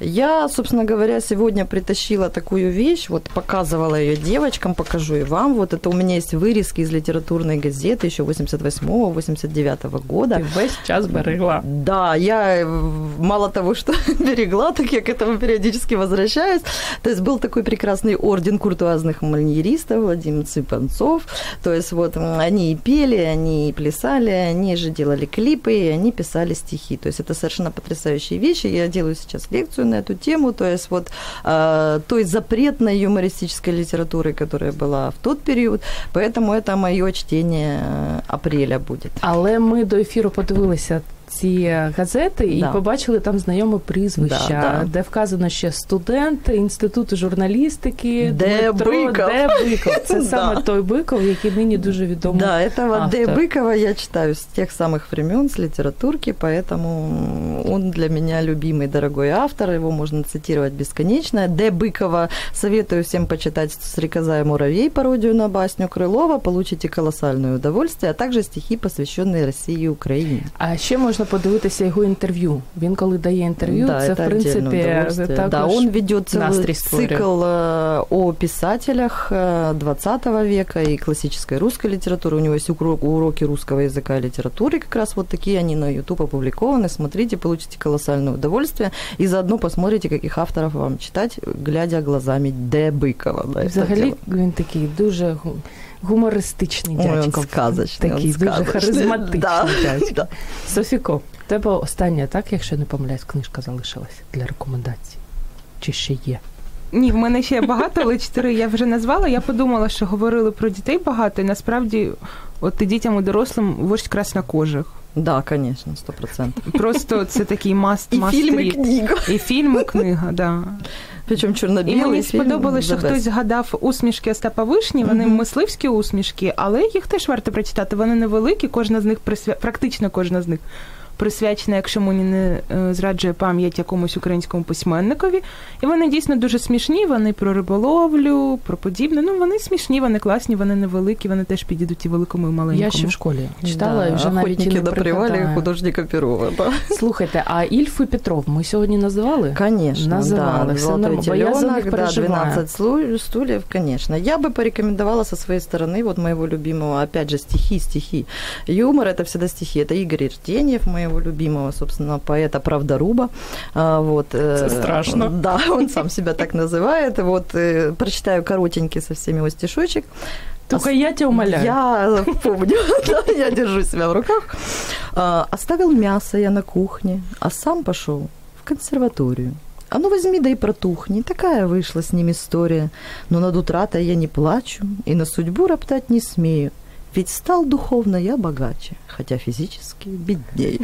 Я, собственно говоря, сегодня притащила такую вещь, вот показывала ее девочкам, покажу и вам. Вот это у меня есть вырезки из литературной газеты еще 88-89 года. Ти весь час берегла. Да, я мало того, что берегла, так я к этому периодически возвращаюсь. То есть был такой прекрасный орден куртуазных мальеристов Владимир Цыпанцов. То есть вот они и пели, они и плясали, они же делали клипы, и они писали стихи. То есть это совершенно потрясающие вещи. Я делаю сейчас лекцию на эту тему, то есть вот э, той запретной юмористической литературы, которая была в тот период. Поэтому это мое чтение э, апреля будет. Але ми до ефіру подивилися ці газети і Да. побачили там знайоме прізвища, Да, да. де вказано ще студент інституту журналістики Де Дмитро Биков. Де Биков. Це Да. саме той Биков, який нині дуже відомий. Да, этого Д. автор. Быкова я читаю с тех самых времен, с литературки, поэтому он для меня любимый, дорогой автор, его можно цитировать бесконечно. Д. Быкова советую всем почитать «Стрекоза и муравей», пародию на басню Крылова, получите колоссальное удовольствие, а также стихи, посвященные России и Украине. А ще можна подивитися його інтерв'ю. Він коли дає інтерв'ю, да, це это в принципі отдельное удовольствие. також Да, он ведет настрій целый створює. цикл э, о писателях э, 20 века и классической русской литературы. У него есть уро- уроки русского языка и литературы, как раз вот такие они на YouTube опубликованы. Смотрите, получите колоссальное удовольствие и заодно посмотрите, каких авторов вам читать, глядя глазами Д. Быкова. Да, І это Взагалі дело. він такий дуже гу- гумористичний Ой, дядько. сказочний, Такий дуже сказочний. харизматичний Да, дядько. да. Софіко, тебе остання, так, якщо не помиляюсь, книжка залишилась для рекомендацій. Чи ще є? Ні, в мене ще багато, але чотири я вже назвала. Я подумала, що говорили про дітей багато, і насправді, от і дітям і дорослим вождь краснокожих. Да, конечно, сто процентов. Просто це такий must И must і и книга. І фільм, і книга, да. Причому чорно-білий. І мені сподобалося, що хтось згадав усмішки Остапа Вишні. Вони Мгм. мисливські усмішки, але їх теж варто прочитати. Вони невеликі, кожна з них присвя... практично кожна з них присвячена, якщо мені не е, зраджує пам'ять якомусь українському письменникові. І вони дійсно дуже смішні. Вони про риболовлю, про подібне. Ну вони смішні, вони класні, вони невеликі, вони теж підійдуть і великому, і маленькому. Я ще в школі читала і вже навіть і «Охотники не на привале» пригадаю. художника Перова. Да. Слухайте, а Ільф і Петров ми сьогодні називали? Конечно, Называла, да. всё «Золотой нормально, бо я за теленок», них да, переживаю. 12 слу- стульев, конечно. Я бы порекомендовала со своей стороны вот моего любимого, опять же, стихи, стихи. Юмор – это всегда стихи. Это Игорь Иртеньев, моего любимого, собственно, поэта Правдоруба. А, Вот, э, Это страшно. Да, он сам себя так называет. Вот, э, прочитаю коротенький со всеми его стишочек. Тільки я тебе умоляю. Я помню, да, я держу себя в руках. А, Оставил мясо я на кухне, а сам пошел в консерваторию. А ну возьми да и протухни, такая вышла с ним история. Но над утратой я не плачу и на судьбу роптать не смею. Ведь стал духовно я богаче, хотя физически беднее.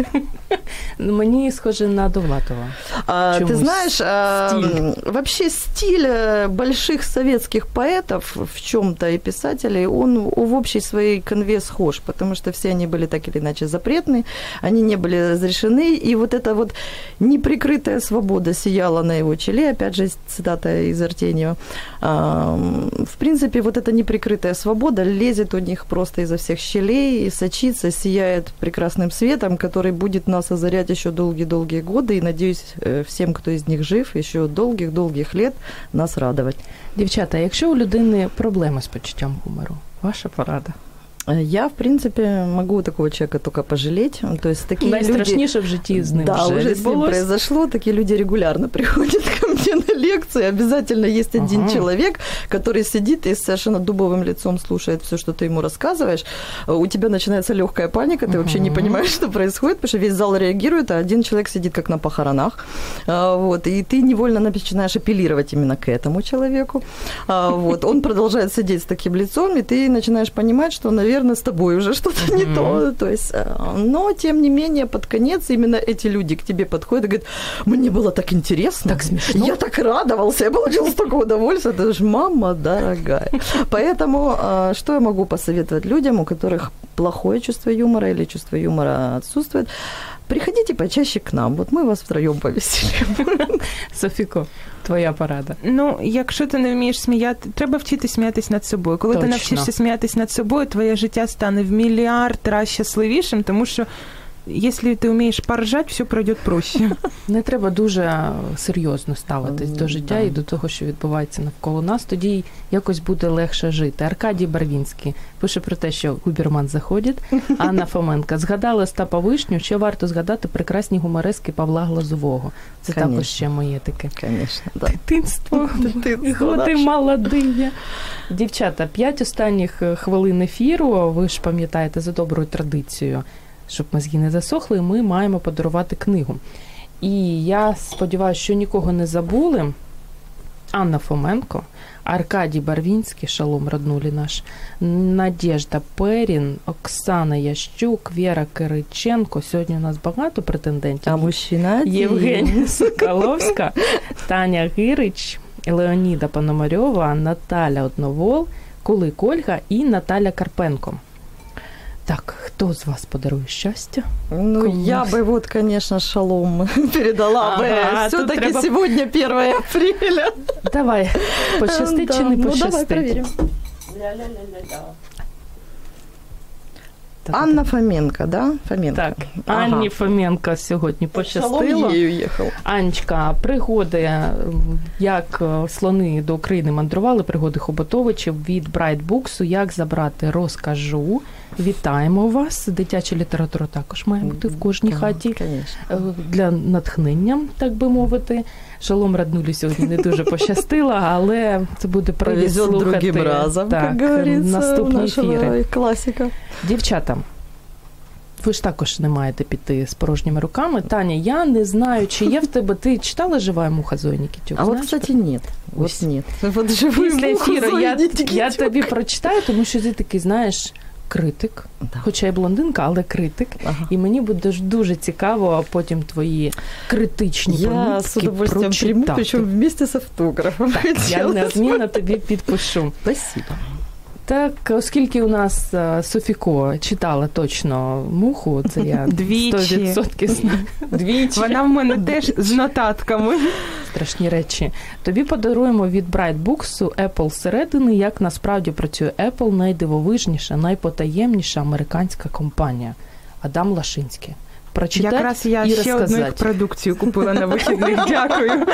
Мені схоже на Довлатова. А, ты знаешь, а, стиль? вообще стиль э, больших советских поэтов в чем-то и писателей, он в общей своей конве схож, потому что все они были так или иначе запретны, они не были разрешены, и вот эта вот неприкрытая свобода сияла на его челе, опять же, цитата из Артеньева. В принципе, вот эта неприкрытая свобода лезет у них просто изо всех щелей и сочится, сияет прекрасным светом, который будет нас озарять еще долгие-долгие годы, и, надеюсь, э, всем, кто из них жив, еще долгих-долгих лет нас радовать. Дівчата, якщо у людини проблеми з почуттям гумору, ваша порада. Э, Я, в принципе, могу такого человека только пожалеть. То есть такие люди... Найстрашніше в житті з ним да, вже уже с ним відбулось. произошло. Такие люди регулярно приходят ко мне на лекции. Обязательно есть один Ага. человек, который сидит и с совершенно дубовым лицом слушает все, что ты ему рассказываешь. Э, У тебя начинается легкая паника, ты вообще не Мгм. понимаешь, что происходит, потому что весь зал реагирует, а один человек сидит как на похоронах. А, Вот, и ты невольно начинаешь апеллировать именно к этому человеку. А, Вот, он продолжает сидеть с таким лицом, и ты начинаешь понимать, что, наверное, с тобой уже что-то не Мгм. то. То есть, э, но, тем не менее, под конец именно эти люди к тебе подходят и говорят, мне было так интересно. Так смешно. Я так радовался, я получил столько удовольствия. Это же мама дорогая. Поэтому э, что я могу посоветовать людям, у которых плохое чувство юмора или чувство юмора отсутствует? Приходите почаще к нам. Вот мы вас втроем повеселим. Софіко, твоя порада. Ну, якщо ти не вмієш сміяти, треба вчити сміятись над собою. Коли Точно. ти навчишся сміятись над собою, твоє життя стане в мільярд раз щасливішим, тому що если ты умеешь поржать, все пройдет проще. Не треба дуже серйозно ставитись до життя да. і до того, що відбувається навколо нас. Тоді якось буде легше жити. Аркадій Барвінський пише про те, що Губерман заходить. Анна Фоменка згадала Стапа Вишню. Ще варто згадати прекрасні гуморески Павла Глазового. Це Конечно. також ще моє таке Конечно, да. дитинство. Дитинство Годи наше. молодиє. Дівчата, п'ять останніх е, хвилин ефіру. Ви ж пам'ятаєте за доброю традицією, щоб мозги не засохли, ми маємо подарувати книгу. І я сподіваюся, що нікого не забули. Анна Фоменко, Аркадій Барвінський, шалом роднулі наш, Надежда Перін, Оксана Ящук, Віра Кириченко. Сьогодні у нас багато претендентів. А мужчина. Євгенія Соколовська, Таня Гирич, Леоніда Пономарьова, Наталя Одновол, Кулик Ольга і Наталя Карпенко. Так, хто з вас подарує щастя? Ну, Кому? я бы вот, конечно, шалом передала Ага, бы. Все-таки треба- сегодня 1 апреля. Давай, пощастить чи Да, не ну, давай пощастить? проверим. Анна Фоменко, да? Фоменко. Так, Ага. Анні Фоменко сьогодні пощастило. Анечка, пригоди, як е, слони до України мандрували, пригоди Хоботовичів від Books, як забрати, розкажу. Вітаємо вас. Дитяча література також має бути в кожній Да, хаті Конечно. е, для натхнення, так би мовити. Шалом Раднулі сьогодні не дуже пощастило, але це буде привід слухати разом, так, наступні ефіри. классика. Дівчата, ви ж також не маєте піти з порожніми руками. Таня, я не знаю, чи є в тебе. Ти читала жива муха Зої Нікітюк? А кстати. Вот Ось. живую Після ефіру я, я тобі прочитаю, тому що ти такий, знаєш, критик, Да. хоча й блондинка, але критик. Ага. І мені буде дуже цікаво потім твої критичні Я помітки с удовольствием прочитати. причем вместе з автографом. Так, я неодмінно тобі підпишу. Спасибо. Так, оскільки у нас е, Софіко читала точно муху, це я Двічі. 100% знаю. Двічі. Вона в мене теж з нотатками. страшні речі. Тобі подаруємо від Bright Books Apple зсередини, як насправді працює Apple, найдивовижніша, найпотаємніша американська компанія. Адам Лашинський. Прочитати Якраз я і ще одну їх продукцію купила на вихідних. Дякую.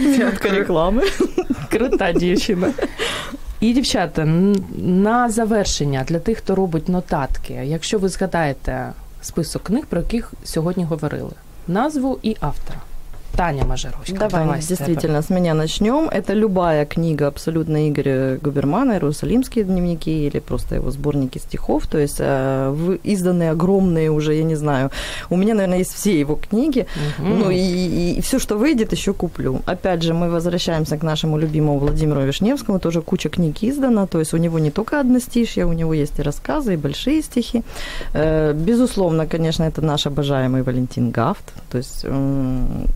Минутка рекламы. Крута дівчина. І, дівчата, на завершення для тих, хто робить нотатки, якщо ви згадаєте список книг, про яких сьогодні говорили, назву і автора. Таня Мажаровська. Давай, тебе. действительно, с меня начнем. Это любая книга абсолютно Игоря Губермана, «Иерусалимские дневники» или просто его сборники стихов. То есть э, изданные огромные уже, я не знаю. У меня, наверное, есть все его книги. Мгм. Ну и, все, что выйдет, еще куплю. Опять же, мы возвращаемся к нашему любимому Владимиру Вишневскому. Тоже куча книг издана. То есть у него не только одностишья, у него есть и рассказы, и большие стихи. Э, Безусловно, конечно, это наш обожаемый Валентин Гафт. То есть м,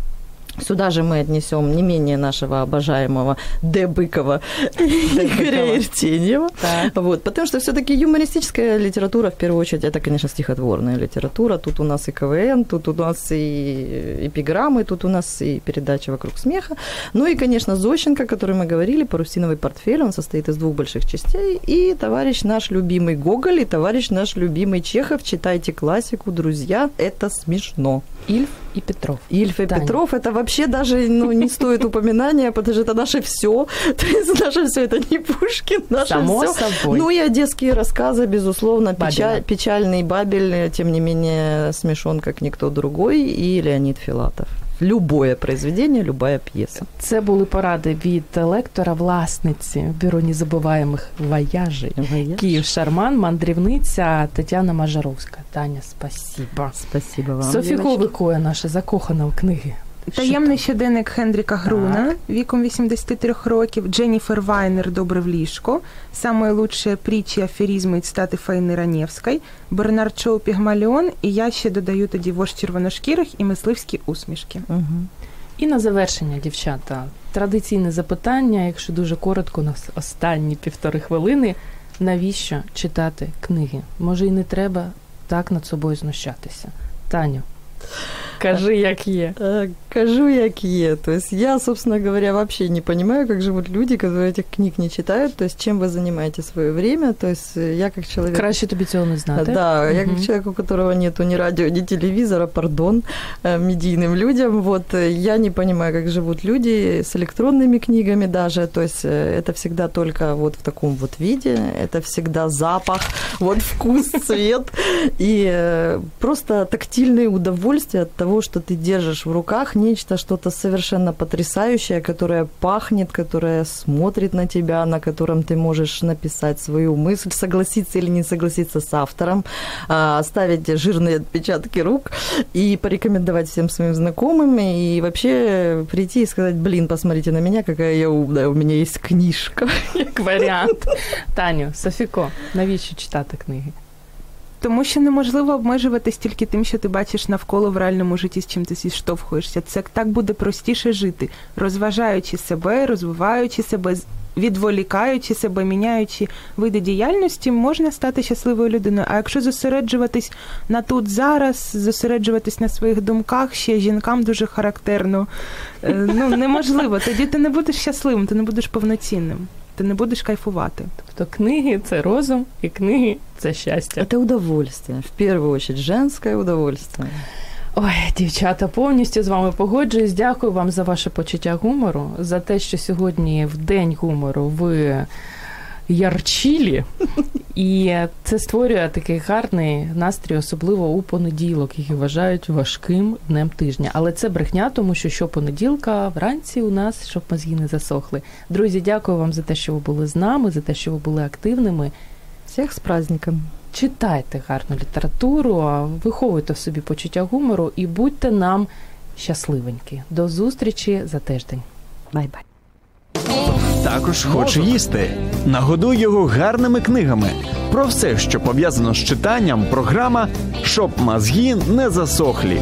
Сюда же мы отнесем не менее нашего обожаемого Д. Быкова Игоря Иртеньева. Вот, потому что все-таки юмористическая литература, в первую очередь, это, конечно, стихотворная литература. Тут у нас и КВН, тут у нас и эпиграммы, тут у нас и передача «Вокруг смеха». Ну и, конечно, Зощенко, о которой мы говорили, «Парусиновый портфель». Он состоит из двух больших частей. И товарищ наш любимый Гоголь, и товарищ наш любимый Чехов. Читайте классику, друзья, это смешно. Ільф і Петров. Ильф и Таня. Петров это вообще даже ну, не стоит упоминания, потому что это наше все. То есть наше все это не Пушкин, наше Само все. собой. Ну и одесские рассказы, безусловно, Бабеля. печаль, печальный Бабель, тем не менее смешон, как никто другой, и Леонид Филатов. Любое произведение, любая пьеса. Це були поради від лектора, власниці бюро незабуваємих вояжей. Київ Шарман, мандрівниця Тетяна Мажаровська. Таня, спасіба. Спасибо вам. Софі девочки. Ковикоя наша закохана в книги. Таємний щоденник Хендріка Груна віком 83 років, Дженніфер Вайнер «Добре в ліжко», «Самые лучшие притчи, афоризмы и цитаты Фаины Раневской, Бернард Шоу Пігмаліон, і я ще додаю тоді вождь червоношкірих і мисливські усмішки. Мгм. І на завершення, дівчата, традиційне запитання, якщо дуже коротко, у нас останні півтори хвилини. Навіщо читати книги? Може, і не треба так над собою знущатися. Таню, Кажи, як є. Э, Кажу, як є. То есть я, собственно говоря, вообще не понимаю, как живут люди, которые этих книг не читают. То есть чем вы занимаете свое время. То есть э, я как человек... Краще тобі цього не знати. Да, я Мгм. как человек, у которого нету ни радио, ни телевизора, пардон, э, медийным людям, вот э, я не понимаю, как живут люди с электронными книгами даже, то есть э, это всегда только вот в таком вот виде, это всегда запах, вот вкус, цвет и э, просто тактильное удовольствие от того, что ты держишь в руках нечто, что-то совершенно потрясающее, которое пахнет, которое смотрит на тебя, на котором ты можешь написать свою мысль, согласиться или не согласиться с автором, а, оставить жирные отпечатки рук и порекомендовать всем своим знакомым и вообще прийти и сказать, блин, посмотрите на меня, какая я умная, у меня есть книжка. Як варіант. Таню, Софіко, навіщо читати книги? Тому що неможливо обмежуватись тільки тим, що ти бачиш навколо в реальному житті, з чим ти зіштовхуєшся. Це так буде простіше жити, розважаючи себе, розвиваючи себе, відволікаючи себе, міняючи види діяльності, можна стати щасливою людиною. А якщо зосереджуватись на тут зараз, зосереджуватись на своїх думках, ще жінкам дуже характерно. е, Ну неможливо. Тоді ти не будеш щасливим, ти не будеш повноцінним, ти не будеш кайфувати. Тобто книги це розум, і книги це щастя. Це удовольствие, в першу чергу, женське удовольствие. Ой, дівчата, повністю з вами погоджуюсь. Дякую вам за ваше почуття гумору, за те, що сьогодні в день гумору ви ярчілі, і це створює такий гарний настрій, особливо у понеділок, який вважають важким днем тижня. Але це брехня, тому що щопонеділка вранці у нас, щоб мозги не засохли. Друзі, дякую вам за те, що ви були з нами, за те, що ви були активними. Всех с праздником. Читайте гарну літературу, виховуйте в собі почуття гумору і будьте нам щасливенькі. До зустрічі за тиждень. Бай-бай. Також хоче їсти. Нагодуй його гарними книгами. Про все, що пов'язано з читанням, програма Щоб мозги не засохли.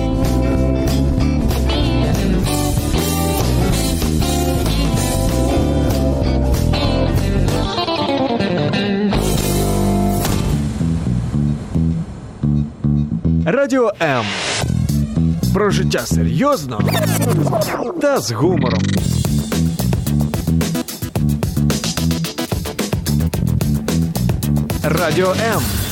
Радіо М. Про життя серйозно та з гумором. Радіо М.